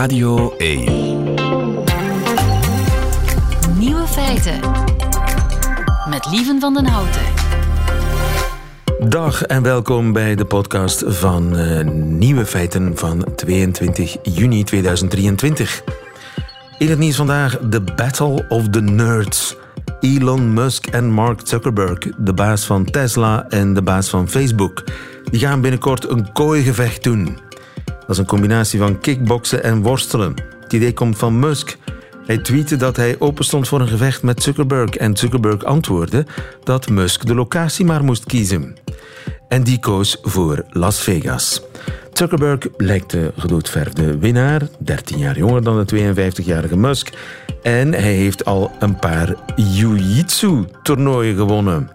Radio 1. Nieuwe feiten. Met Lieven van den Houten. Dag en welkom bij de podcast van uh, Nieuwe Feiten van 22 juni 2023. In het nieuws vandaag de Battle of the Nerds. Elon Musk en Mark Zuckerberg, de baas van Tesla en de baas van Facebook, die gaan binnenkort een kooigevecht doen. Dat is een combinatie van kickboksen en worstelen. Het idee komt van Musk. Hij tweette dat hij open stond voor een gevecht met Zuckerberg en Zuckerberg antwoordde dat Musk de locatie maar moest kiezen. En die koos voor Las Vegas. Zuckerberg lijkt de gedoodverfde winnaar, 13 jaar jonger dan de 52-jarige Musk. En hij heeft al een paar jiu-jitsu-toernooien gewonnen.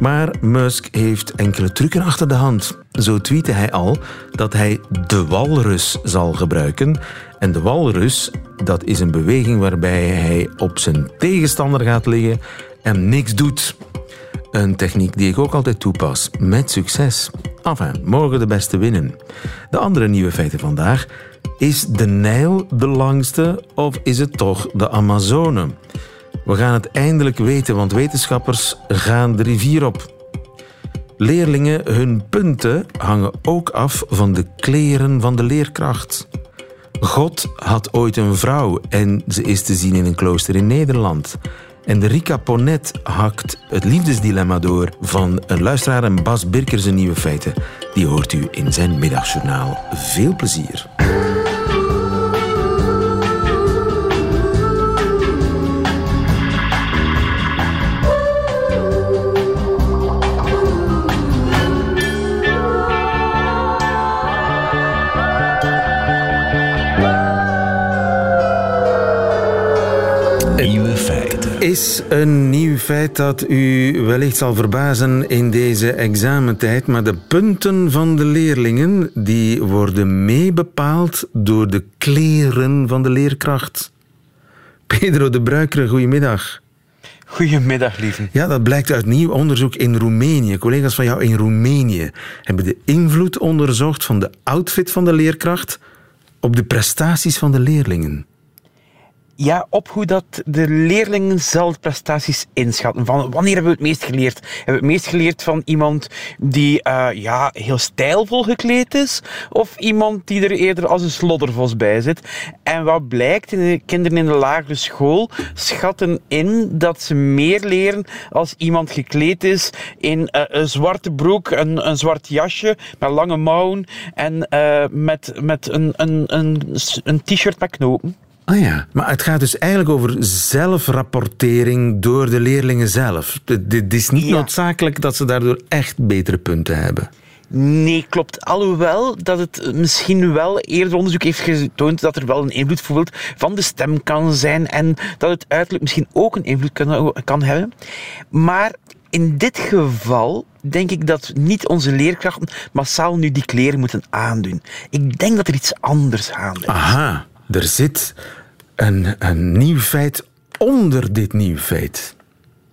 Maar Musk heeft enkele trucken achter de hand. Zo tweette hij al dat hij de walrus zal gebruiken. En de walrus, dat is een beweging waarbij hij op zijn tegenstander gaat liggen en niks doet. Een techniek die ik ook altijd toepas, met succes. Enfin, mogen de beste winnen. De andere nieuwe feiten vandaag. Is de Nijl de langste of is het toch de Amazone? We gaan het eindelijk weten, want wetenschappers gaan de rivier op. Leerlingen, hun punten hangen ook af van de kleren van de leerkracht. God had ooit een vrouw en ze is te zien in een klooster in Nederland. En Rika Ponet hakt het liefdesdilemma door van een luisteraar en Bas Birker zijn nieuwe feiten. Die hoort u in zijn middagjournaal. Veel plezier. Is een nieuw feit dat u wellicht zal verbazen in deze examentijd, maar de punten van de leerlingen die worden meebepaald door de kleren van de leerkracht. Pedro de Bruikere, goedemiddag. Goedemiddag, lieve. Ja, dat blijkt uit nieuw onderzoek in Roemenië. Collega's van jou in Roemenië hebben de invloed onderzocht van de outfit van de leerkracht op de prestaties van de leerlingen ja, op hoe dat de leerlingen zelf prestaties inschatten. Van wanneer hebben we het meest geleerd? Hebben we het meest geleerd van iemand die uh, ja, heel stijlvol gekleed is? Of iemand die er eerder als een sloddervos bij zit? En wat blijkt, de kinderen in de lagere school schatten in dat ze meer leren als iemand gekleed is in uh, een zwarte broek, een, een zwart jasje met lange mouwen en uh, met, met een, een, een, een t-shirt met knopen. Ah ja, maar het gaat dus eigenlijk over zelfrapportering door de leerlingen zelf. Het is niet noodzakelijk dat ze daardoor echt betere punten hebben. Nee, klopt. Alhoewel dat het misschien wel eerder onderzoek heeft getoond dat er wel een invloed van de stem kan zijn en dat het uiterlijk misschien ook een invloed kan, kan hebben. Maar in dit geval denk ik dat niet onze leerkrachten massaal nu die kleren moeten aandoen. Ik denk dat er iets anders aan is. Aha er zit een, een nieuw feit onder dit nieuw feit.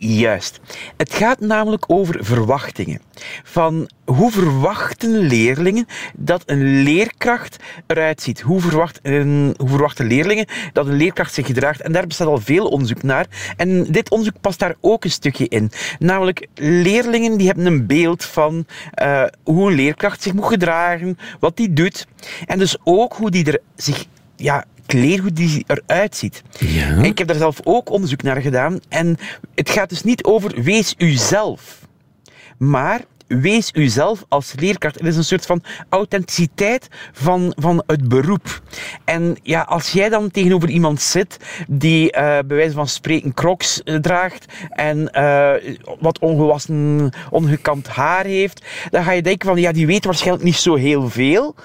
Juist. Het gaat namelijk over verwachtingen. Van hoe verwachten leerlingen dat een leerkracht eruit ziet? Hoe, hoe verwachten leerlingen dat een leerkracht zich gedraagt? En daar bestaat al veel onderzoek naar. En dit onderzoek past daar ook een stukje in. Namelijk, leerlingen die hebben een beeld van uh, hoe een leerkracht zich moet gedragen, wat die doet. En dus ook hoe die er zich ja, kleer hoe die eruit ziet. Ja. Ik heb daar zelf ook onderzoek naar gedaan. En het gaat dus niet over wees uzelf. Maar wees uzelf als leerkracht. Het is een soort van authenticiteit van, van het beroep. En ja, als jij dan tegenover iemand zit die uh, bij wijze van spreken crocs uh, draagt en uh, wat ongewassen, ongekamd haar heeft, dan ga je denken van ja, die weet waarschijnlijk niet zo heel veel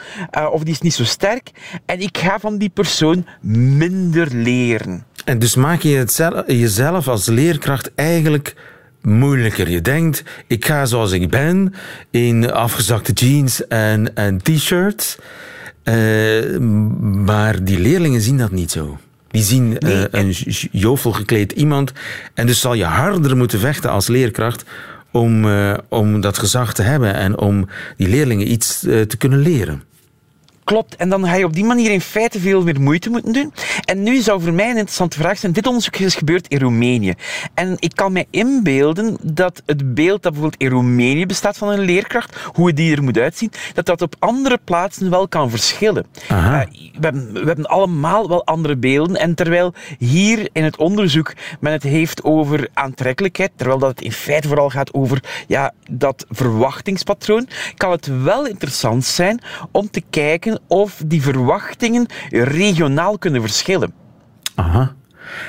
of die is niet zo sterk en ik ga van die persoon minder leren. En dus maak je het zelf, jezelf als leerkracht eigenlijk moeilijker. Je denkt, ik ga zoals ik ben, in afgezakte jeans en, en t-shirts. Uh, maar die leerlingen zien dat niet zo. Die zien uh, een jovel gekleed iemand. En dus zal je harder moeten vechten als leerkracht om, uh, om dat gezag te hebben en om die leerlingen iets te kunnen leren. Klopt, en dan ga je op die manier in feite veel meer moeite moeten doen. En nu zou voor mij een interessante vraag zijn, dit onderzoek is gebeurd in Roemenië. En ik kan mij inbeelden dat het beeld dat bijvoorbeeld in Roemenië bestaat van een leerkracht, hoe die er moet uitzien, dat dat op andere plaatsen wel kan verschillen. Uh, we, hebben, we hebben allemaal wel andere beelden. En terwijl hier in het onderzoek men het heeft over aantrekkelijkheid, terwijl dat het in feite vooral gaat over ja, dat verwachtingspatroon, kan het wel interessant zijn om te kijken of die verwachtingen regionaal kunnen verschillen. Aha.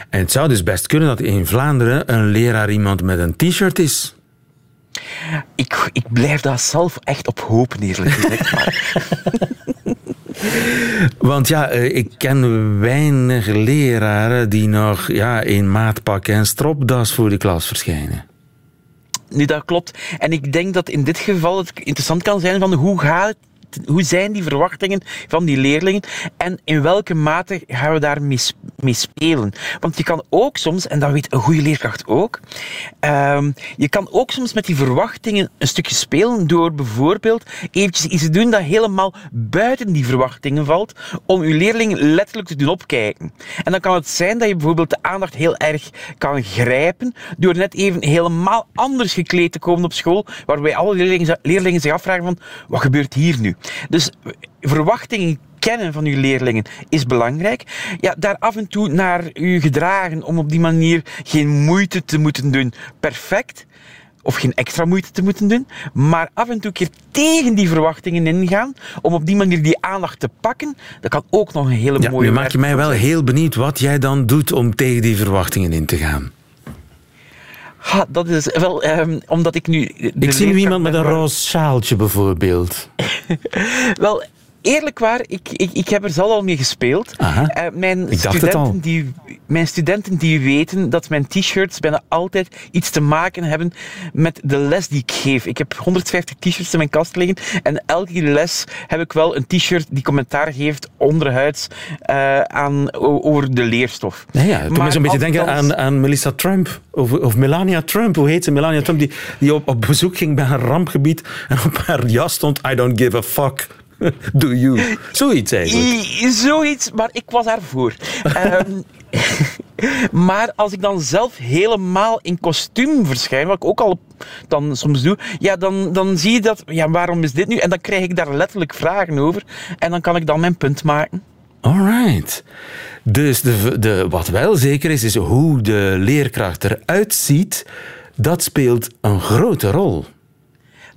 En het zou dus best kunnen dat in Vlaanderen een leraar iemand met een t-shirt is. Ik, ik blijf daar zelf echt op hopen, eerlijk gezegd. Want ja, eh, ik ken weinig leraren die nog ja, in maatpak en stropdas voor de klas verschijnen. Nu, dat klopt. En ik denk dat in dit geval het interessant kan zijn van hoe gaat hoe zijn die verwachtingen van die leerlingen en in welke mate gaan we daar mee spelen? Want je kan ook soms, en dat weet een goede leerkracht ook, um, je kan ook soms met die verwachtingen een stukje spelen door bijvoorbeeld eventjes iets te doen dat helemaal buiten die verwachtingen valt, om je leerlingen letterlijk te doen opkijken. En dan kan het zijn dat je bijvoorbeeld de aandacht heel erg kan grijpen door net even helemaal anders gekleed te komen op school, waarbij alle leerlingen, leerlingen zich afvragen van, wat gebeurt hier nu? Dus verwachtingen kennen van uw leerlingen is belangrijk. Ja, daar af en toe naar u gedragen om op die manier geen moeite te moeten doen. Perfect. Of geen extra moeite te moeten doen. Maar af en toe keer tegen die verwachtingen ingaan. Om op die manier die aandacht te pakken. Dat kan ook nog een hele ja, mooie... Nu maak je mij wel heel benieuwd wat jij dan doet om tegen die verwachtingen in te gaan. Ha, dat is wel, um, omdat ik nu... Ik zie nu iemand met een roze sjaaltje bijvoorbeeld. wel, eerlijk waar, ik, ik, ik heb er zelf al mee gespeeld. Uh, mijn, studenten Die, mijn studenten die weten dat mijn t-shirts bijna altijd iets te maken hebben met de les die ik geef. Ik heb 150 t-shirts in mijn kast liggen en elke les heb ik wel een t-shirt die commentaar geeft onderhuids uh, aan, over de leerstof. Ja, ja. Toen me zo'n beetje denken aan, aan Melissa Trump of, of Melania Trump. Hoe heet ze? Melania Trump die, die op, op bezoek ging bij een rampgebied en op haar jas stond I don't give a fuck. Do you? Zoiets eigenlijk. zoiets, maar ik was daarvoor. um, maar als ik dan zelf helemaal in kostuum verschijn, wat ik ook al dan soms doe, ja, dan, dan zie je dat, ja, waarom is dit nu? En dan krijg ik daar letterlijk vragen over. En dan kan ik dan mijn punt maken. Alright. Dus de, de, wat wel zeker is, is hoe de leerkracht eruit ziet, dat speelt een grote rol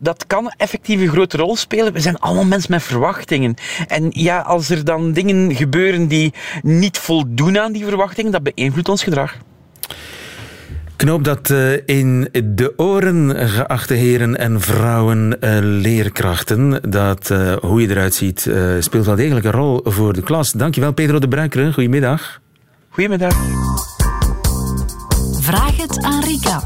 dat kan effectief een grote rol spelen. We zijn allemaal mensen met verwachtingen. En ja, als er dan dingen gebeuren die niet voldoen aan die verwachtingen, dat beïnvloedt ons gedrag. Knoop dat uh, in de oren, geachte heren en vrouwen, uh, leerkrachten. Dat uh, hoe je eruit ziet speelt wel degelijk een rol voor de klas. Dankjewel, Pedro de Bruikere. Goedemiddag. Goedemiddag. Vraag het aan Rika.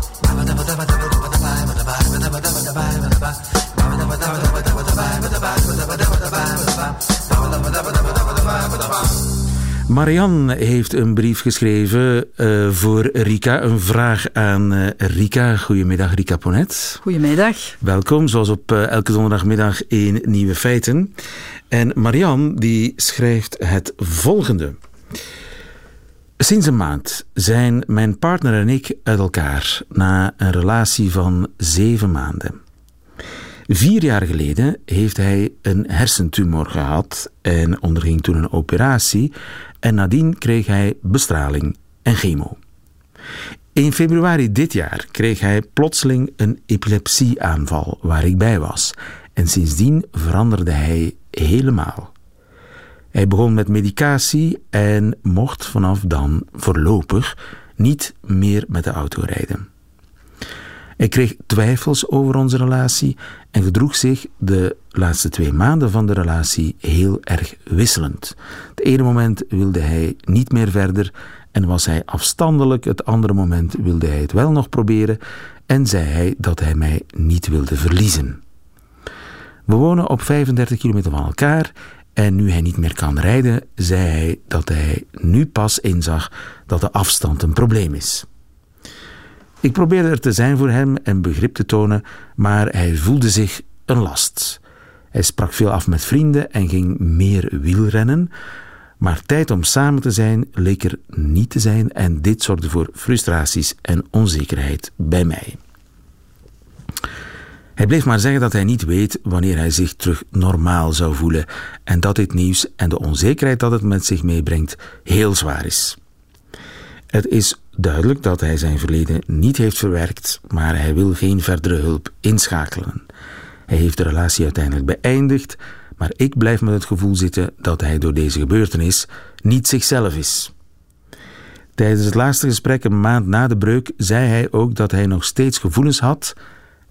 Marianne heeft een brief geschreven uh, voor Rika. Een vraag aan uh, Rika. Goedemiddag, Rika Ponet. Goedemiddag. Welkom, zoals op uh, elke donderdagmiddag in Nieuwe Feiten. En Marianne die schrijft het volgende. Sinds een maand zijn mijn partner en ik uit elkaar na een relatie van zeven maanden. Vier jaar geleden heeft hij een hersentumor gehad en onderging toen een operatie en nadien kreeg hij bestraling en chemo. In februari dit jaar kreeg hij plotseling een epilepsieaanval waar ik bij was en sindsdien veranderde hij helemaal. Hij begon met medicatie en mocht vanaf dan voorlopig niet meer met de auto rijden. Hij kreeg twijfels over onze relatie en gedroeg zich de laatste twee maanden van de relatie heel erg wisselend. Het ene moment wilde hij niet meer verder en was hij afstandelijk, het andere moment wilde hij het wel nog proberen en zei hij dat hij mij niet wilde verliezen. We wonen op 35 kilometer van elkaar en nu hij niet meer kan rijden, zei hij dat hij nu pas inzag dat de afstand een probleem is. Ik probeerde er te zijn voor hem en begrip te tonen, maar hij voelde zich een last. Hij sprak veel af met vrienden en ging meer wielrennen. Maar tijd om samen te zijn leek er niet te zijn en dit zorgde voor frustraties en onzekerheid bij mij. Hij bleef maar zeggen dat hij niet weet wanneer hij zich terug normaal zou voelen en dat dit nieuws en de onzekerheid dat het met zich meebrengt heel zwaar is. Het is duidelijk dat hij zijn verleden niet heeft verwerkt, maar hij wil geen verdere hulp inschakelen. Hij heeft de relatie uiteindelijk beëindigd, maar ik blijf met het gevoel zitten dat hij door deze gebeurtenis niet zichzelf is. Tijdens het laatste gesprek een maand na de breuk zei hij ook dat hij nog steeds gevoelens had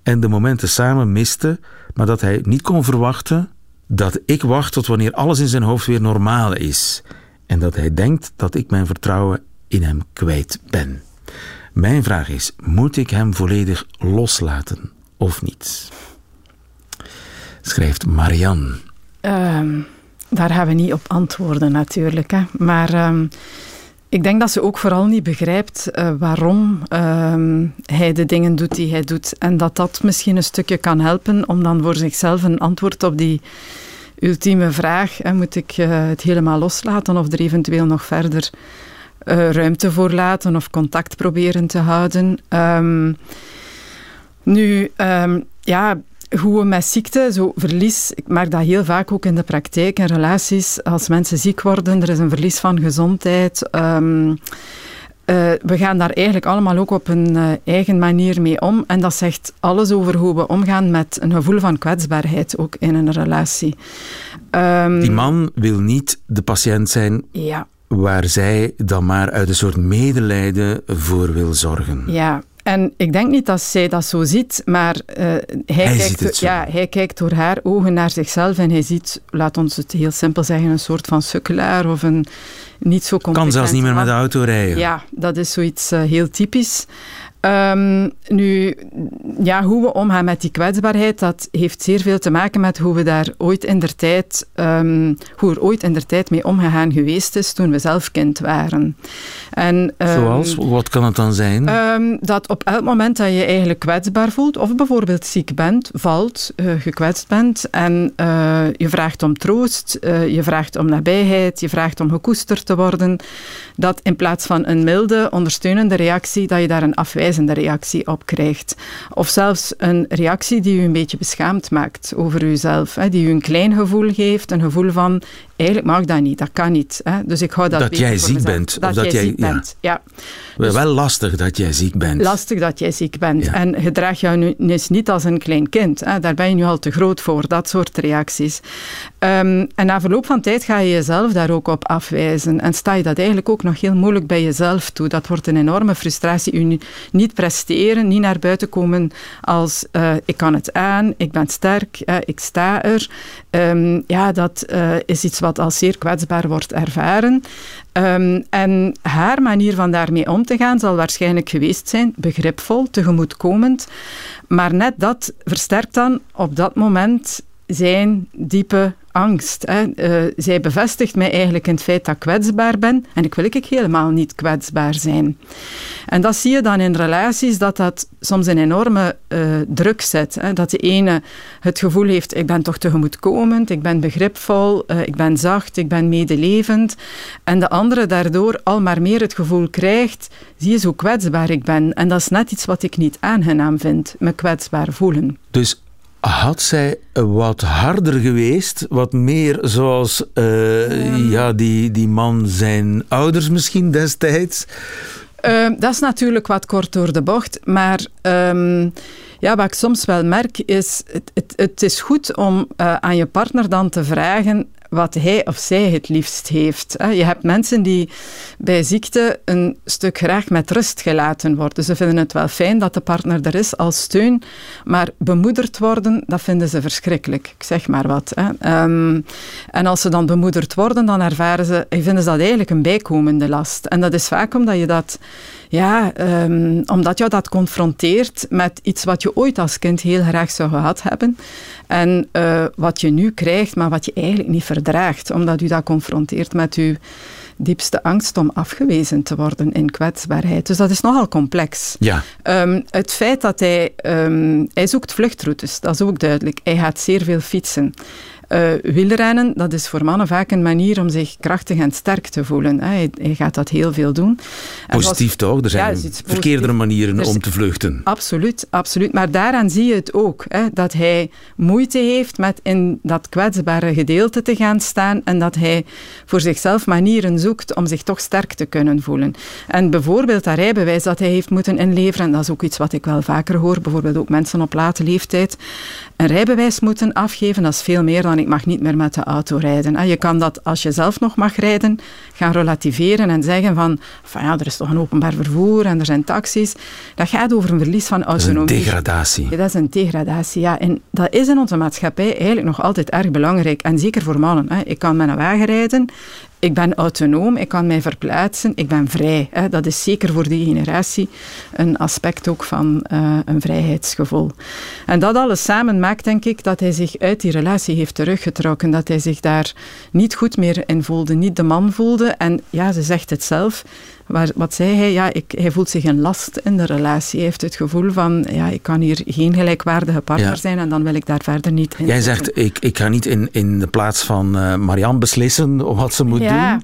en de momenten samen miste, maar dat hij niet kon verwachten dat ik wacht tot wanneer alles in zijn hoofd weer normaal is en dat hij denkt dat ik mijn vertrouwen in hem kwijt ben. Mijn vraag is: moet ik hem volledig loslaten of niet? Schrijft Marianne. Ehm, daar gaan we niet op antwoorden natuurlijk. Hè. Maar ehm, ik denk dat ze ook vooral niet begrijpt uh, waarom ehm, hij de dingen doet die hij doet. En dat dat misschien een stukje kan helpen om dan voor zichzelf een antwoord op die ultieme vraag: moet ik uh, het helemaal loslaten of er eventueel nog verder uh, ruimte voor laten of contact proberen te houden? nu, ja hoe we met ziekte, zo verlies, ik merk dat heel vaak ook in de praktijk, in relaties, als mensen ziek worden, er is een verlies van gezondheid. Um, uh, we gaan daar eigenlijk allemaal ook op een uh, eigen manier mee om. En dat zegt alles over hoe we omgaan met een gevoel van kwetsbaarheid, ook in een relatie. Um, Die man wil niet de patiënt zijn ja. Waar zij dan maar uit een soort medelijden voor wil zorgen. Ja, en ik denk niet dat zij dat zo ziet, maar uh, hij, hij, kijkt, ja, hij kijkt door haar ogen naar zichzelf en hij ziet, laat ons het heel simpel zeggen, een soort van sukkelaar of een niet zo Kan zelfs niet meer met de auto rijden. Ja, dat is zoiets uh, heel typisch. Um, nu, ja, hoe we omgaan met die kwetsbaarheid, dat heeft zeer veel te maken met hoe we daar ooit in der tijd, um, hoe er ooit in der tijd mee omgegaan geweest is toen we zelf kind waren. En, um, Zoals? Wat kan het dan zijn? dat op elk moment dat je eigenlijk kwetsbaar voelt, of bijvoorbeeld ziek bent, valt, uh, gekwetst bent, en uh, je vraagt om troost, uh, je vraagt om nabijheid, je vraagt om gekoesterd te worden, dat in plaats van een milde, ondersteunende reactie, dat je daar een afwijzing afwijzende reactie op krijgt. Of zelfs een reactie die u een beetje beschaamd maakt over uzelf. Hè, die u een klein gevoel geeft, een gevoel van eigenlijk mag dat niet, dat kan niet. Hè. Dus ik hou dat Dat jij ziek bent. Dat, of dat jij ziek ja. bent, ja. Dus wel lastig dat jij ziek bent. Lastig dat jij ziek bent. Ja. En gedraag jou nu eens niet als een klein kind. Hè. Daar ben je nu al te groot voor, dat soort reacties. Um, en na verloop van tijd ga je jezelf daar ook op afwijzen. En sta je dat eigenlijk ook nog heel moeilijk bij jezelf toe. Dat wordt een enorme frustratie. U niet presteren, niet naar buiten komen als uh, ik kan het aan, ik ben sterk, uh, ik sta er. Um, ja, dat uh, is iets wat als zeer kwetsbaar wordt ervaren. Um, en haar manier van daarmee om te gaan zal waarschijnlijk geweest zijn begripvol, tegemoetkomend. Maar net dat versterkt dan op dat moment zijn diepe angst. Hè. Uh, zij bevestigt mij eigenlijk in het feit dat ik kwetsbaar ben en ik wil ik helemaal niet kwetsbaar zijn. En dat zie je dan in relaties dat dat soms een enorme uh, druk zet. Hè. Dat de ene het gevoel heeft, ik ben toch tegemoetkomend, ik ben begripvol, uh, ik ben zacht, ik ben medelevend. En de andere daardoor al maar meer het gevoel krijgt, zie je zo kwetsbaar ik ben. En dat is net iets wat ik niet aangenaam vind, me kwetsbaar voelen. Dus had zij wat harder geweest, wat meer zoals uh, ja, die, die man zijn ouders misschien destijds? Uh, dat is natuurlijk wat kort door de bocht, maar um, ja, wat ik soms wel merk is, het, het, het is goed om uh, aan je partner dan te vragen wat hij of zij het liefst heeft. Je hebt mensen die bij ziekte een stuk graag met rust gelaten worden. Ze vinden het wel fijn dat de partner er is als steun, maar bemoederd worden, dat vinden ze verschrikkelijk. Ik zeg maar wat. Um, en als ze dan bemoederd worden, dan ervaren ze, vinden ze dat eigenlijk een bijkomende last. En dat is vaak omdat je dat ja, um, omdat jou dat confronteert met iets wat je ooit als kind heel graag zou gehad hebben. En uh, wat je nu krijgt, maar wat je eigenlijk niet verdraagt. Omdat u dat confronteert met uw diepste angst om afgewezen te worden in kwetsbaarheid. Dus dat is nogal complex. Ja. Um, het feit dat hij... Um, hij zoekt vluchtroutes, dat is ook duidelijk. Hij gaat zeer veel fietsen. Uh, wielrennen, dat is voor mannen vaak een manier om zich krachtig en sterk te voelen. Hij, hij gaat dat heel veel doen. Positief was, toch? Er zijn ja, verkeerdere manieren om te vluchten. Absoluut, absoluut. Maar daaraan zie je het ook. Hè, dat hij moeite heeft met in dat kwetsbare gedeelte te gaan staan en dat hij voor zichzelf manieren zoekt om zich toch sterk te kunnen voelen. En bijvoorbeeld dat rijbewijs dat hij heeft moeten inleveren, dat is ook iets wat ik wel vaker hoor, bijvoorbeeld ook mensen op late leeftijd, een rijbewijs moeten afgeven, dat is veel meer dan ik mag niet meer met de auto rijden. Je kan dat, als je zelf nog mag rijden, gaan relativeren en zeggen van, van ja, er is toch een openbaar vervoer en er zijn taxis. Dat gaat over een verlies van autonomie. Dat is een degradatie. Ja, dat is een degradatie, ja. En dat is in onze maatschappij eigenlijk nog altijd erg belangrijk. En zeker voor mannen. Ik kan met een wagen rijden ik ben autonoom, ik kan mij verplaatsen, ik ben vrij. Hè. Dat is zeker voor die generatie een aspect ook van uh, een vrijheidsgevoel. En dat alles samen maakt, denk ik, dat hij zich uit die relatie heeft teruggetrokken. Dat hij zich daar niet goed meer in voelde, niet de man voelde. En ja, ze zegt het zelf. Maar wat zei hij? Ja, ik, hij voelt zich een last in de relatie. Hij heeft het gevoel van, ja, ik kan hier geen gelijkwaardige partner zijn en dan wil ik daar verder niet in. Jij zegt, ik, ik ga niet in, in de plaats van uh, Marianne beslissen wat ze moet ja. doen.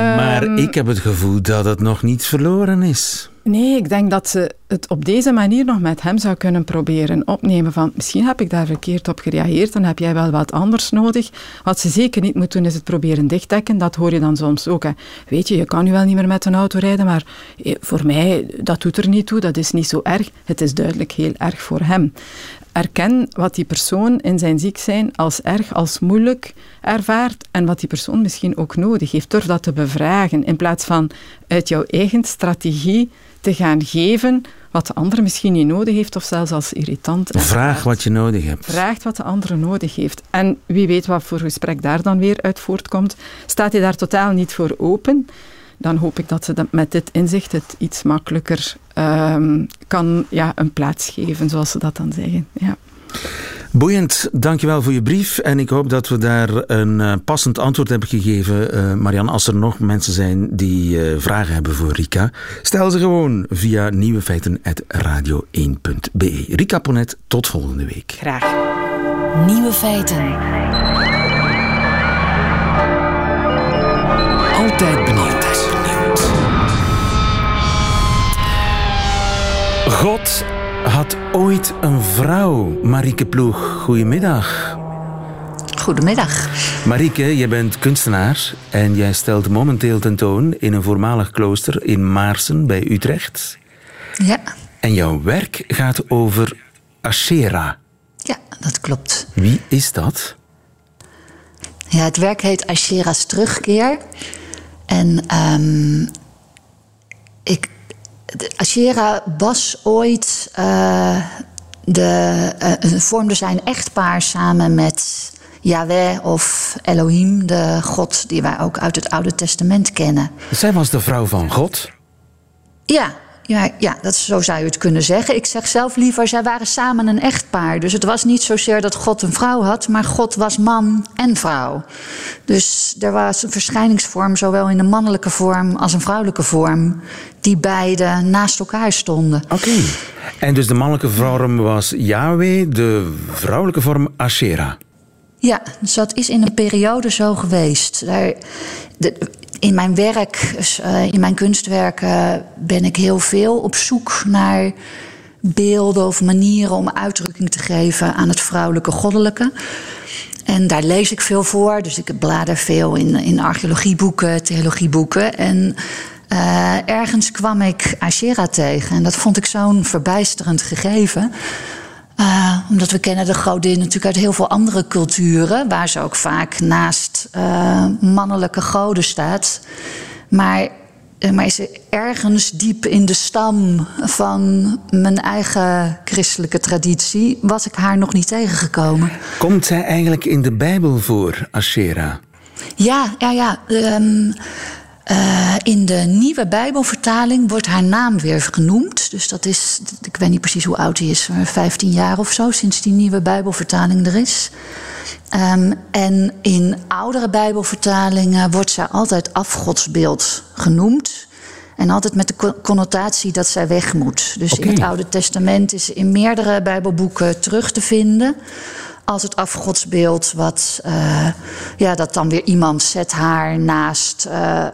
Maar um, ik heb het gevoel dat het nog niet verloren is. Nee, ik denk dat ze het op deze manier nog met hem zou kunnen proberen opnemen. Van misschien heb ik daar verkeerd op gereageerd, dan heb jij wel wat anders nodig. Wat ze zeker niet moet doen, is het proberen dichtdekken. Dat hoor je dan soms ook. Hè. Weet je, je kan nu wel niet meer met een auto rijden, maar eh, voor mij, dat doet er niet toe. Dat is niet zo erg. Het is duidelijk heel erg voor hem. Erken wat die persoon in zijn ziek zijn als erg, als moeilijk ervaart en wat die persoon misschien ook nodig heeft. Durf dat te bevragen in plaats van uit jouw eigen strategie te gaan geven wat de andere misschien niet nodig heeft of zelfs als irritant. Vraag wat je nodig hebt. Vraag wat de andere nodig heeft. En wie weet wat voor gesprek daar dan weer uit voortkomt. Staat hij daar totaal niet voor open, dan hoop ik dat ze dat met dit inzicht het iets makkelijker um, kan ja, een plaats geven, zoals ze dat dan zeggen. Ja. Boeiend, dankjewel voor je brief. En ik hoop dat we daar een uh, passend antwoord hebben gegeven. Uh, Marian, als er nog mensen zijn die uh, vragen hebben voor Rika, stel ze gewoon via nieuwefeiten.radio1.be. Rika Ponet, tot volgende week. Graag. Nieuwe feiten. Altijd benieuwd. God had ooit een vrouw, Marieke Ploeg. Goedemiddag. Goedemiddag. Marieke, je bent kunstenaar en jij stelt momenteel tentoon in een voormalig klooster in Maarsen bij Utrecht. Ja. En jouw werk gaat over Ashera. Ja, dat klopt. Wie is dat? Ja, het werk heet Ashera's Terugkeer. En um, ik Ashera was ooit. Uh, de, uh, vormde zijn echtpaar samen met Yahweh of Elohim, de God die wij ook uit het Oude Testament kennen. Zij was de vrouw van God? Ja, ja, ja dat, zo zou je het kunnen zeggen. Ik zeg zelf liever, zij waren samen een echtpaar. Dus het was niet zozeer dat God een vrouw had, maar God was man en vrouw. Dus er was een verschijningsvorm, zowel in een mannelijke vorm als een vrouwelijke vorm, die beide naast elkaar stonden. Oké. En dus de mannelijke vorm was Yahweh, de vrouwelijke vorm Asherah. Ja, dus dat is in een periode zo geweest. Daar, de, in mijn werk, dus, uh, in mijn kunstwerken, ben ik heel veel op zoek naar beelden of manieren om uitdrukking te geven aan het vrouwelijke goddelijke. En daar lees ik veel voor, dus ik blader veel in, in archeologieboeken, theologieboeken. En uh, ergens kwam ik Ashera tegen en dat vond ik zo'n verbijsterend gegeven. Uh, omdat we kennen de godin natuurlijk uit heel veel andere culturen, waar ze ook vaak naast uh, mannelijke goden staat. Maar, uh, maar is ze ergens diep in de stam van mijn eigen christelijke traditie, was ik haar nog niet tegengekomen. Komt zij eigenlijk in de Bijbel voor, Ashera? Ja, ja, ja. Um, in de nieuwe Bijbelvertaling wordt haar naam weer genoemd. Dus dat is, ik weet niet precies hoe oud hij is, 15 jaar of zo, sinds die nieuwe Bijbelvertaling er is. Um, en in oudere Bijbelvertalingen wordt zij altijd afgodsbeeld genoemd. En altijd met de connotatie dat zij weg moet. Dus in het Oude Testament is in meerdere Bijbelboeken terug te vinden als het afgodsbeeld, wat, uh, ja, dat dan weer iemand zet haar naast uh, uh,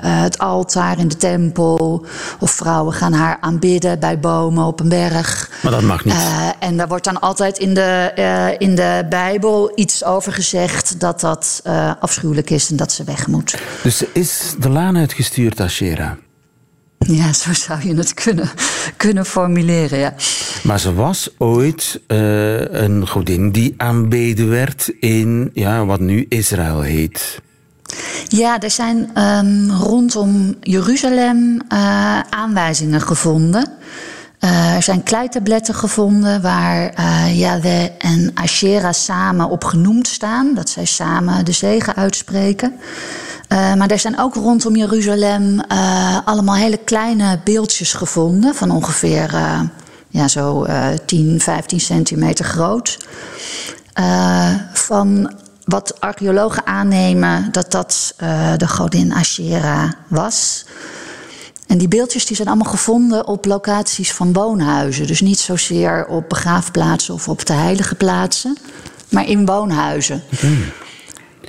het altaar in de tempel. Of vrouwen gaan haar aanbidden bij bomen op een berg. Maar dat mag niet. en daar wordt dan altijd in de, in de Bijbel iets over gezegd dat dat afschuwelijk is en dat ze weg moet. Dus is de laan uitgestuurd, Ashera? Ja, zo zou je het kunnen, kunnen formuleren, ja. Maar ze was ooit uh, een godin die aanbeden werd in ja, wat nu Israël heet. Ja, er zijn um, rondom Jeruzalem uh, aanwijzingen gevonden. Uh, er zijn kleitabletten gevonden waar uh, Yahweh en Asherah samen op genoemd staan. Dat zij samen de zegen uitspreken. Uh, maar er zijn ook rondom Jeruzalem allemaal hele kleine beeldjes gevonden. Van ongeveer ja, zo 10, 15 centimeter groot. van wat archeologen aannemen dat dat de godin Asherah was. En die beeldjes die zijn allemaal gevonden op locaties van woonhuizen. Dus niet zozeer op begraafplaatsen of op de heilige plaatsen, maar in woonhuizen.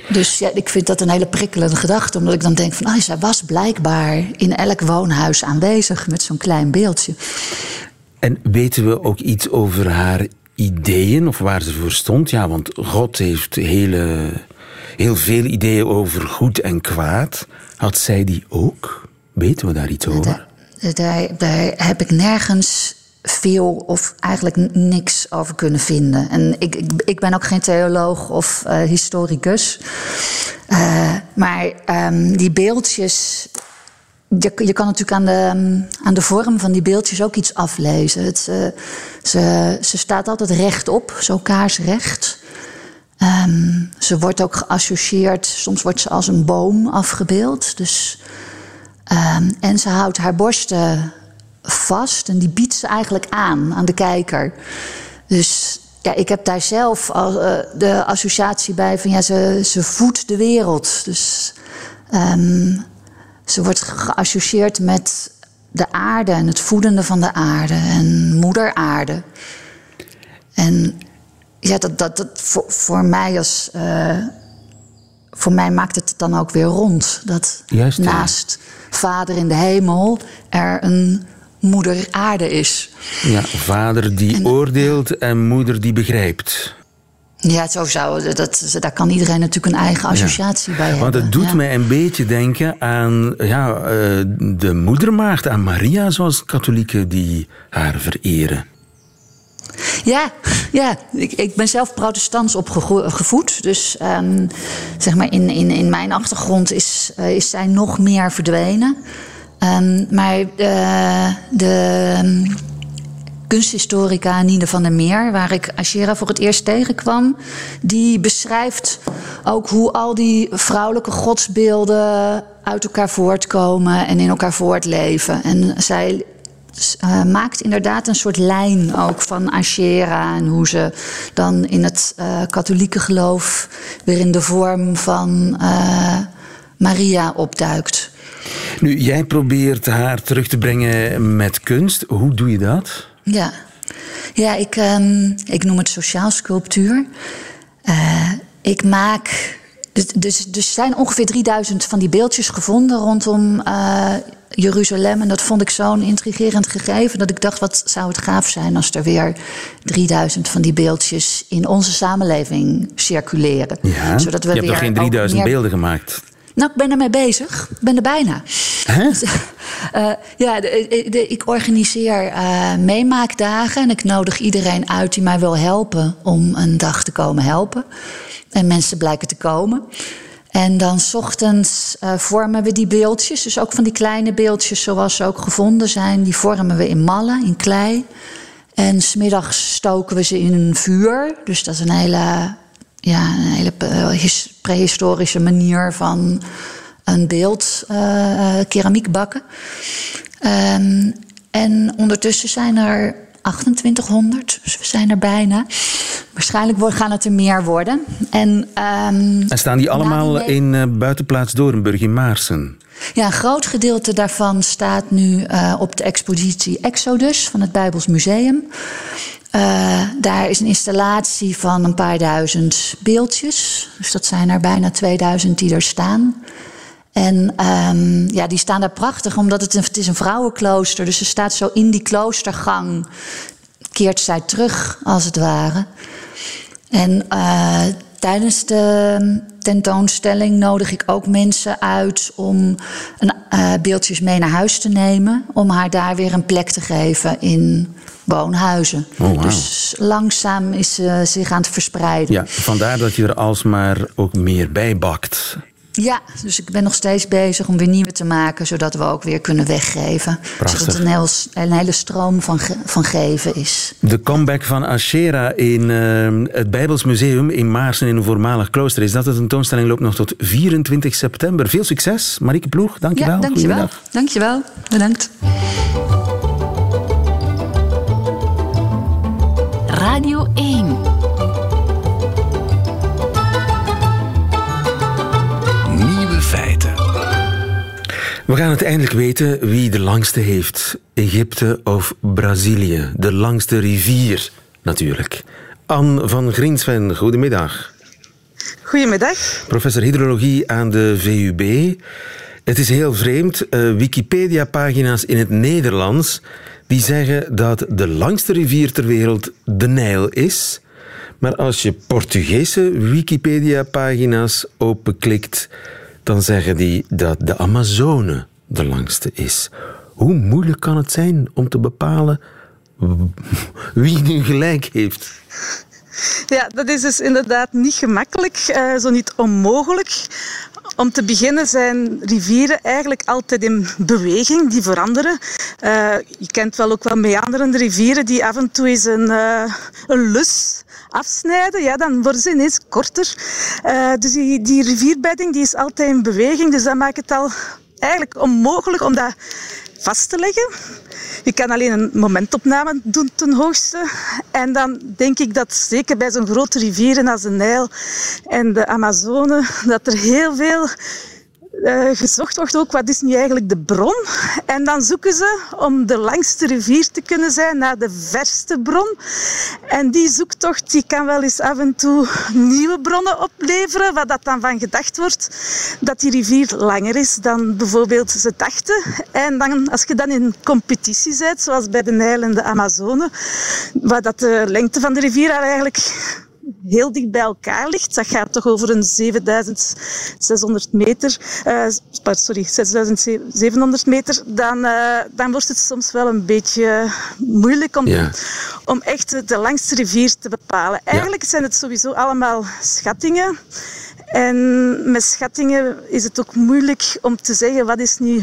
Dus ja, ik vind dat een hele prikkelende gedachte, omdat ik dan denk van, ah, zij was blijkbaar in elk woonhuis aanwezig met zo'n klein beeldje. En weten we ook iets over haar ideeën of waar ze voor stond? Ja, want God heeft hele, heel veel ideeën over goed en kwaad. Had zij die ook? Weten we daar iets over? Daar, heb ik nergens veel of eigenlijk niks over kunnen vinden. En ik, ik, ben ook geen theoloog of uh, historicus. Uh, maar um, die beeldjes. Je, kan natuurlijk aan de, aan de vorm van die beeldjes ook iets aflezen. Het, ze, ze staat altijd rechtop, zo kaarsrecht. Um, ze wordt ook geassocieerd, soms wordt ze als een boom afgebeeld. Dus Um, en ze houdt haar borsten vast en die biedt ze eigenlijk aan aan de kijker. Dus ja, ik heb daar zelf al, uh, de associatie bij van ja, ze, ze voedt de wereld. Dus um, ze wordt geassocieerd met de aarde en het voedende van de aarde en moeder aarde. En ja, dat, dat, dat voor, voor mij als. Uh, voor mij maakt het dan ook weer rond. Dat Juist, naast vader in de hemel er een moeder aarde is. Ja, vader die oordeelt en moeder die begrijpt. Ja, zo zou dat. Daar kan iedereen natuurlijk een eigen associatie bij hebben. Want het doet mij een beetje denken aan ja, eh, de moedermaagd, aan Maria, zoals katholieken die haar vereren. Ja, ja. Ik, ik ben zelf protestants opgevoed. Dus um, zeg maar in, in, in mijn achtergrond is, uh, is zij nog meer verdwenen. Um, maar uh, de um, kunsthistorica Nine van der Meer, waar ik Ashera voor het eerst tegenkwam, die beschrijft ook hoe al die vrouwelijke godsbeelden uit elkaar voortkomen en in elkaar voortleven. En zij uh, maakt inderdaad een soort lijn ook van Ashera en hoe ze dan in het uh, katholieke geloof weer in de vorm van uh, Maria opduikt. Nu, jij probeert haar terug te brengen met kunst. Hoe doe je dat? Ja, ja ik, um, ik noem het sociaal sculptuur. ik maak dus, dus, zijn ongeveer 3000 van die beeldjes gevonden rondom uh, Jeruzalem. En dat vond ik zo'n intrigerend gegeven dat ik dacht: wat zou het gaaf zijn als er weer 3000 van die beeldjes in onze samenleving circuleren. Ja, Zodat we je hebt nog geen 3000 beelden gemaakt. Nou, ik ben ermee bezig. Ik ben er bijna. Huh? uh, ja, de, de, ik organiseer uh, meemaakdagen en ik nodig iedereen uit die mij wil helpen om een dag te komen helpen. En mensen blijken te komen. En dan s ochtends uh, vormen we die beeldjes. Dus ook van die kleine beeldjes zoals ze ook gevonden zijn. Die vormen we in mallen, in klei. En smiddags stoken we ze in een vuur. Dus dat is een hele, ja, een hele prehistorische manier van een beeld, uh, keramiekbakken. Um, en ondertussen zijn er 2800, dus we zijn er bijna. Waarschijnlijk gaan het er meer worden. En, um, en staan die allemaal in uh, buitenplaats Doornburg in Maarsen? Ja, een groot gedeelte daarvan staat nu uh, op de expositie Exodus van het Bijbels Museum. Uh, daar is een installatie van een paar duizend beeldjes. Dus dat zijn er bijna 2000 die er staan. En um, ja, die staan daar prachtig, omdat het, een, het is een vrouwenklooster. Dus ze staat zo in die kloostergang, keert zij terug, als het ware. En uh, tijdens de tentoonstelling nodig ik ook mensen uit om een, uh, beeldjes mee naar huis te nemen. Om haar daar weer een plek te geven in woonhuizen. Oh, wow. Dus langzaam is ze zich aan het verspreiden. Ja, vandaar dat je er alsmaar ook meer bij bakt. Ja, dus ik ben nog steeds bezig om weer nieuwe te maken, zodat we ook weer kunnen weggeven. Prachtig. Zodat het een, heel, een hele stroom van, ge, van geven is. De comeback van Ashera in uh, het Bijbels Museum in Maarsen in een voormalig klooster is dat. De tentoonstelling loopt nog tot 24 september. Veel succes, Marieke Ploeg. Dankjewel. Ja, dankjewel. Dankjewel. Bedankt. Radio 1. We gaan het eindelijk weten wie de langste heeft. Egypte of Brazilië. De langste rivier, natuurlijk. Anne van Griensven, goedemiddag. Goedemiddag. Professor hydrologie aan de VUB. Het is heel vreemd. Uh, Wikipedia-pagina's in het Nederlands die zeggen dat de langste rivier ter wereld de Nijl is. Maar als je Portugese Wikipedia-pagina's openklikt, dan zeggen die dat de Amazone de langste is. Hoe moeilijk kan het zijn om te bepalen wie nu gelijk heeft? Ja, dat is dus inderdaad niet gemakkelijk, uh, zo niet onmogelijk. Om te beginnen zijn rivieren eigenlijk altijd in beweging, die veranderen. Uh, je kent wel ook wel meanderende rivieren die af en toe eens een, uh, een lus afsnijden, ja, dan worden ze ineens korter. Uh, dus die, die rivierbedding die is altijd in beweging, dus dat maakt het al eigenlijk onmogelijk om dat vast te leggen. Je kan alleen een momentopname doen ten hoogste. En dan denk ik dat zeker bij zo'n grote rivieren als de Nijl en de Amazone, dat er heel veel uh, gezocht wordt ook wat is nu eigenlijk de bron. En dan zoeken ze om de langste rivier te kunnen zijn naar de verste bron. En die zoektocht die kan wel eens af en toe nieuwe bronnen opleveren, waar dat dan van gedacht wordt dat die rivier langer is dan bijvoorbeeld ze dachten. En dan, als je dan in competitie bent, zoals bij de Nijl en de Amazone, waar dat de lengte van de rivier eigenlijk heel dicht bij elkaar ligt. Dat gaat toch over een 7600 meter, uh, sorry, 6700 meter. Dan, uh, dan wordt het soms wel een beetje moeilijk om, ja. om echt de langste rivier te bepalen. Eigenlijk ja. zijn het sowieso allemaal schattingen. En met schattingen is het ook moeilijk om te zeggen wat is nu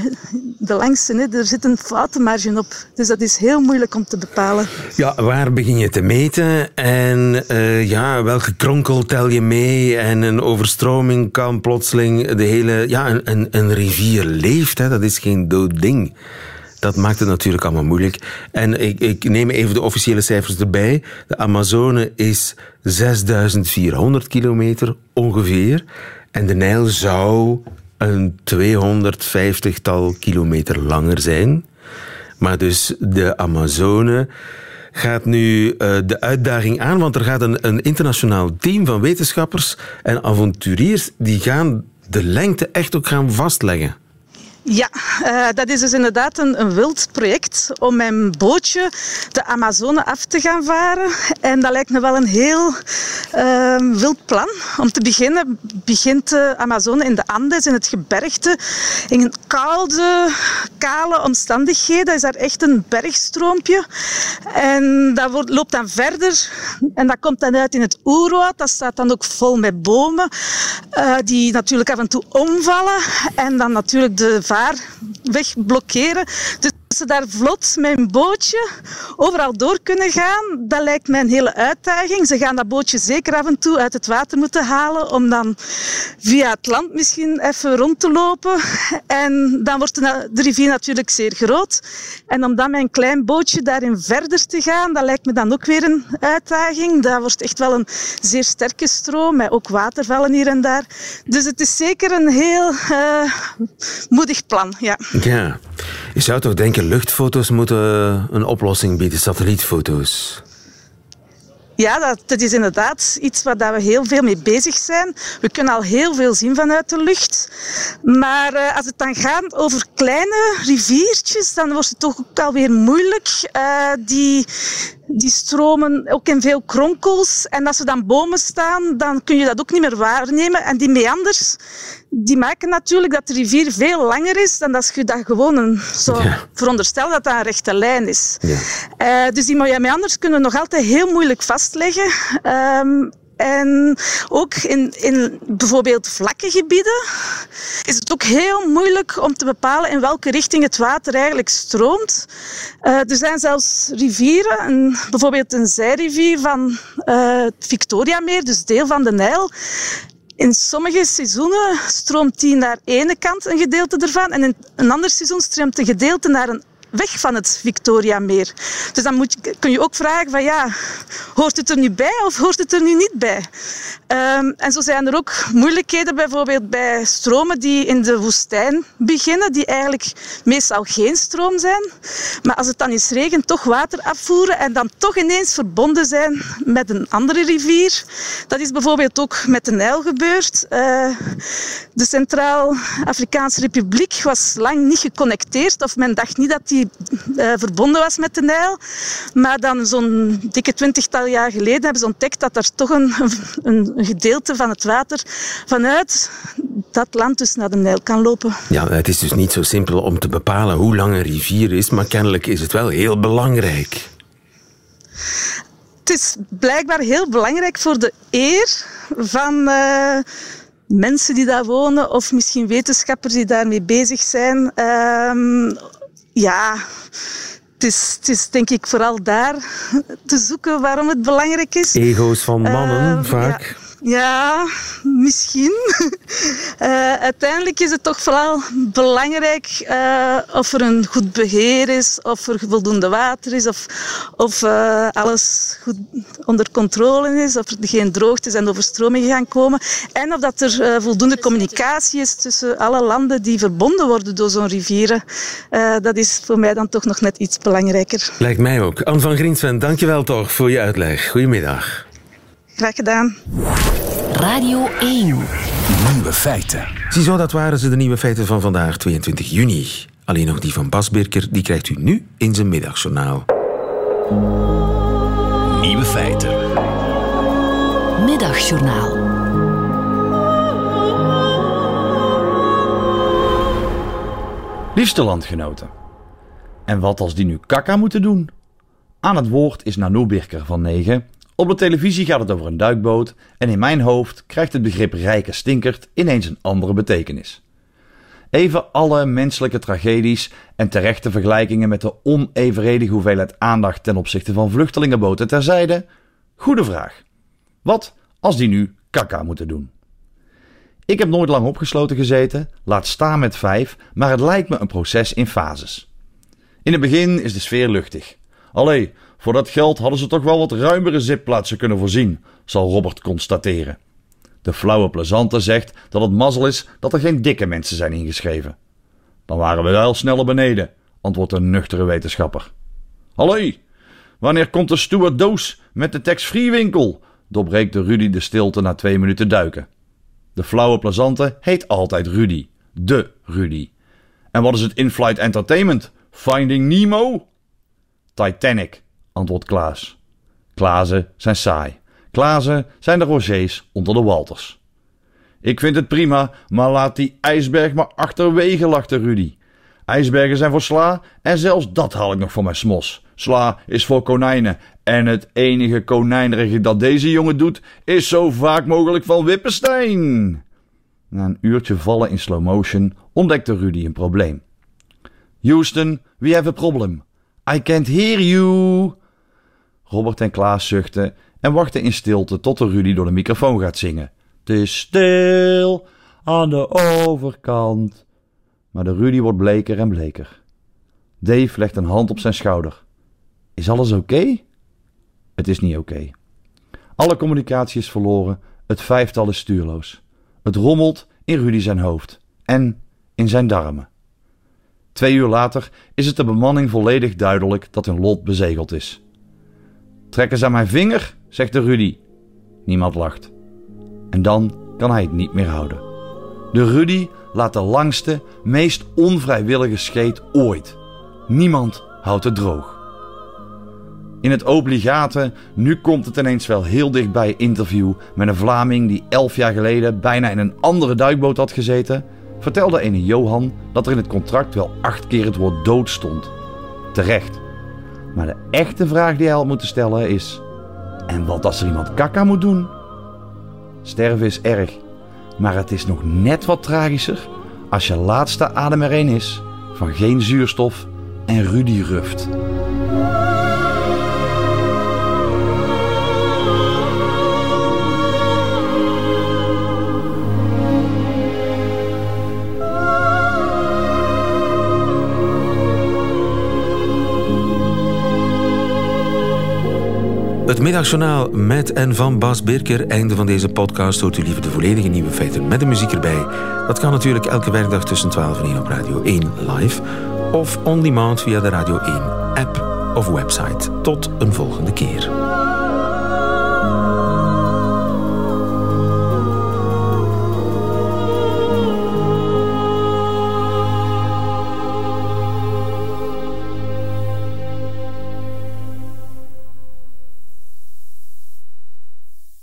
de langste. Hè? Er zit een foutenmarge op. Dus dat is heel moeilijk om te bepalen. Ja, waar begin je te meten? En uh, ja, welke kronkel tel je mee? En een overstroming kan plotseling de hele... Ja, een, een, een rivier leeft, hè? dat is geen dood ding. Dat maakt het natuurlijk allemaal moeilijk. En ik, ik neem even de officiële cijfers erbij. De Amazone is 6400 kilometer ongeveer. En de Nijl zou een 250-tal kilometer langer zijn. Maar dus de Amazone gaat nu uh, de uitdaging aan, want er gaat een, een internationaal team van wetenschappers en avonturiers die gaan de lengte echt ook gaan vastleggen. Ja, uh, dat is dus inderdaad een, een, wild project om een bootje de Amazone af te gaan varen. En dat lijkt me wel een heel uh, wild plan. Om te beginnen begint de Amazone in de Andes, in het gebergte, in een koude, kale omstandigheden. Dat is daar echt een bergstroompje. En dat loopt dan verder en dat komt dan uit in het oerwoud. Dat staat dan ook vol met bomen, uh, die natuurlijk af en toe omvallen. En dan natuurlijk de vaarweg blokkeren. Dus ze daar vlot met een bootje overal door kunnen gaan, dat lijkt mij een hele uitdaging. Ze gaan dat bootje zeker af en toe uit het water moeten halen om dan via het land misschien even rond te lopen. En dan wordt de, rivier natuurlijk zeer groot. En om dan met klein bootje daarin verder te gaan, dat lijkt me dan ook weer een uitdaging. Dat wordt echt wel een zeer sterke stroom, met ook watervallen hier en daar. Dus het is zeker een heel uh, moedig plan, ja. Ja. Je zou toch denken, luchtfoto's moeten een oplossing bieden, satellietfoto's? Ja, dat, is inderdaad iets waar we heel veel mee bezig zijn. We kunnen al heel veel zien vanuit de lucht. Maar uh, als het dan gaat over kleine riviertjes, dan wordt het toch ook alweer moeilijk. Uh, die, die stromen ook in veel kronkels. En als er dan bomen staan, dan kun je dat ook niet meer waarnemen. En die meanders, die maken natuurlijk dat de rivier veel langer is dan als je dat gewoon een, zo ja. veronderstelt dat dat een rechte lijn is. Ja. Uh, dus die meanders kunnen nog altijd heel moeilijk vastleggen. Um, en ook in, in bijvoorbeeld vlakke gebieden is het ook heel moeilijk om te bepalen in welke richting het water eigenlijk stroomt. Uh, er zijn zelfs rivieren, bijvoorbeeld een zijrivier van het Victoriameer, dus deel van de Nijl. In sommige seizoenen stroomt die naar ene kant een gedeelte ervan en in een ander seizoen stroomt een gedeelte naar een weg van het Victoriameer. Dus dan moet je, kun je ook vragen van ja, hoort het er nu bij of hoort het er nu niet bij? Um, en zo zijn er ook moeilijkheden bijvoorbeeld bij stromen die in de woestijn beginnen, die eigenlijk meestal geen stroom zijn. Maar als het dan eens regent, toch water afvoeren en dan toch ineens verbonden zijn met een andere rivier. Dat is bijvoorbeeld ook met de Nijl gebeurd. Uh, de Centraal-Afrikaanse Republiek was lang niet geconnecteerd of men dacht niet dat die uh, verbonden was met de Nijl. Maar dan zo'n dikke twintigtal jaar geleden hebben ze ontdekt dat er toch een, een, gedeelte van het water vanuit dat land dus naar de Nijl kan lopen. Ja, het is dus niet zo simpel om te bepalen hoe lang een rivier is, maar kennelijk is het wel heel belangrijk. Het is blijkbaar heel belangrijk voor de eer van... Uh, mensen die daar wonen of misschien wetenschappers die daarmee bezig zijn. Uh, ja, het is, het is denk ik vooral daar te zoeken waarom het belangrijk is. Ego's van mannen uh, vaak. Ja, misschien. Uh, uiteindelijk is het toch vooral belangrijk uh, of er een goed beheer is, of er voldoende water is, of, of uh, alles goed onder controle is, of er geen droogtes en overstromingen gaan komen. En of dat er voldoende communicatie is tussen alle landen die verbonden worden door zo'n rivieren. dat is voor mij dan toch nog net iets belangrijker. Lijkt mij ook. Anne van Griensven, dankjewel toch voor je uitleg. Goedemiddag. Graag gedaan. Radio 1. Nieuwe feiten. Ziezo, dat waren ze, de nieuwe feiten van vandaag, 22 juni. Alleen nog die van Bas Birker, die krijgt u nu in zijn middagjournaal. Nieuwe feiten. Middagjournaal. Liefste landgenoten. En wat als die nu kaka moeten doen? Aan het woord is Nano Birker van 9 op de televisie gaat het over een duikboot en in mijn hoofd krijgt het begrip rijke stinkert ineens een andere betekenis. Even alle menselijke tragedies en terechte vergelijkingen met de onevenredige hoeveelheid aandacht ten opzichte van vluchtelingenboten terzijde. Goede vraag. Wat als die nu kaka moeten doen? Ik heb nooit lang opgesloten gezeten, laat staan met vijf, maar het lijkt me een proces in fases. In het begin is de sfeer luchtig. Allee, voor dat geld hadden ze toch wel wat ruimere zitplaatsen kunnen voorzien, zal Robert constateren. De flauwe plezante zegt dat het mazzel is dat er geen dikke mensen zijn ingeschreven. Dan waren we wel sneller beneden, antwoordt de nuchtere wetenschapper. Hallo, wanneer komt de Doos met de tax-free winkel? doorbreekt de Rudy de stilte na twee minuten duiken. De flauwe plezante heet altijd Rudy. De Rudy. En wat is het in-flight entertainment? Finding Nemo? Titanic antwoordt Klaas. Klaazen zijn saai. Klaazen zijn de Rogers onder de Walters. Ik vind het prima, maar laat die ijsberg maar achterwege, lachte Rudy. IJsbergen zijn voor sla en zelfs dat haal ik nog voor mijn smos. Sla is voor konijnen en het enige konijnerige dat deze jongen doet is zo vaak mogelijk van Wippenstein. Na een uurtje vallen in slow motion ontdekte Rudy een probleem. Houston, we have a problem. I can't hear you. Robert en Klaas zuchten en wachten in stilte tot de Rudy door de microfoon gaat zingen. Het is stil aan de overkant. Maar de Rudy wordt bleker en bleker. Dave legt een hand op zijn schouder. Is alles oké? Het is niet oké. Alle communicatie is verloren, het vijftal is stuurloos. Het rommelt in Rudy zijn hoofd en in zijn darmen. Twee uur later is het de bemanning volledig duidelijk dat hun lot bezegeld is. Trek eens aan mijn vinger, zegt de Rudy. Niemand lacht. En dan kan hij het niet meer houden. De Rudy laat de langste, meest onvrijwillige scheet ooit. Niemand houdt het droog. In het obligate, nu komt het ineens wel heel dichtbij interview met een Vlaming die elf jaar geleden bijna in een andere duikboot had gezeten, vertelde ene Johan dat er in het contract wel acht keer het woord dood stond. Terecht. Maar de echte vraag die hij had moeten stellen is: en wat als er iemand kakka moet doen? Sterven is erg, maar het is nog net wat tragischer als je laatste adem er een is van geen zuurstof en Rudy ruft. Het middagjournaal met en van Bas Birker. Einde van deze podcast hoort u liever de volledige nieuwe feiten met de muziek erbij. Dat kan natuurlijk elke werkdag tussen 12 en 1 op Radio 1 live. Of on demand via de Radio 1 app of website. Tot een volgende keer.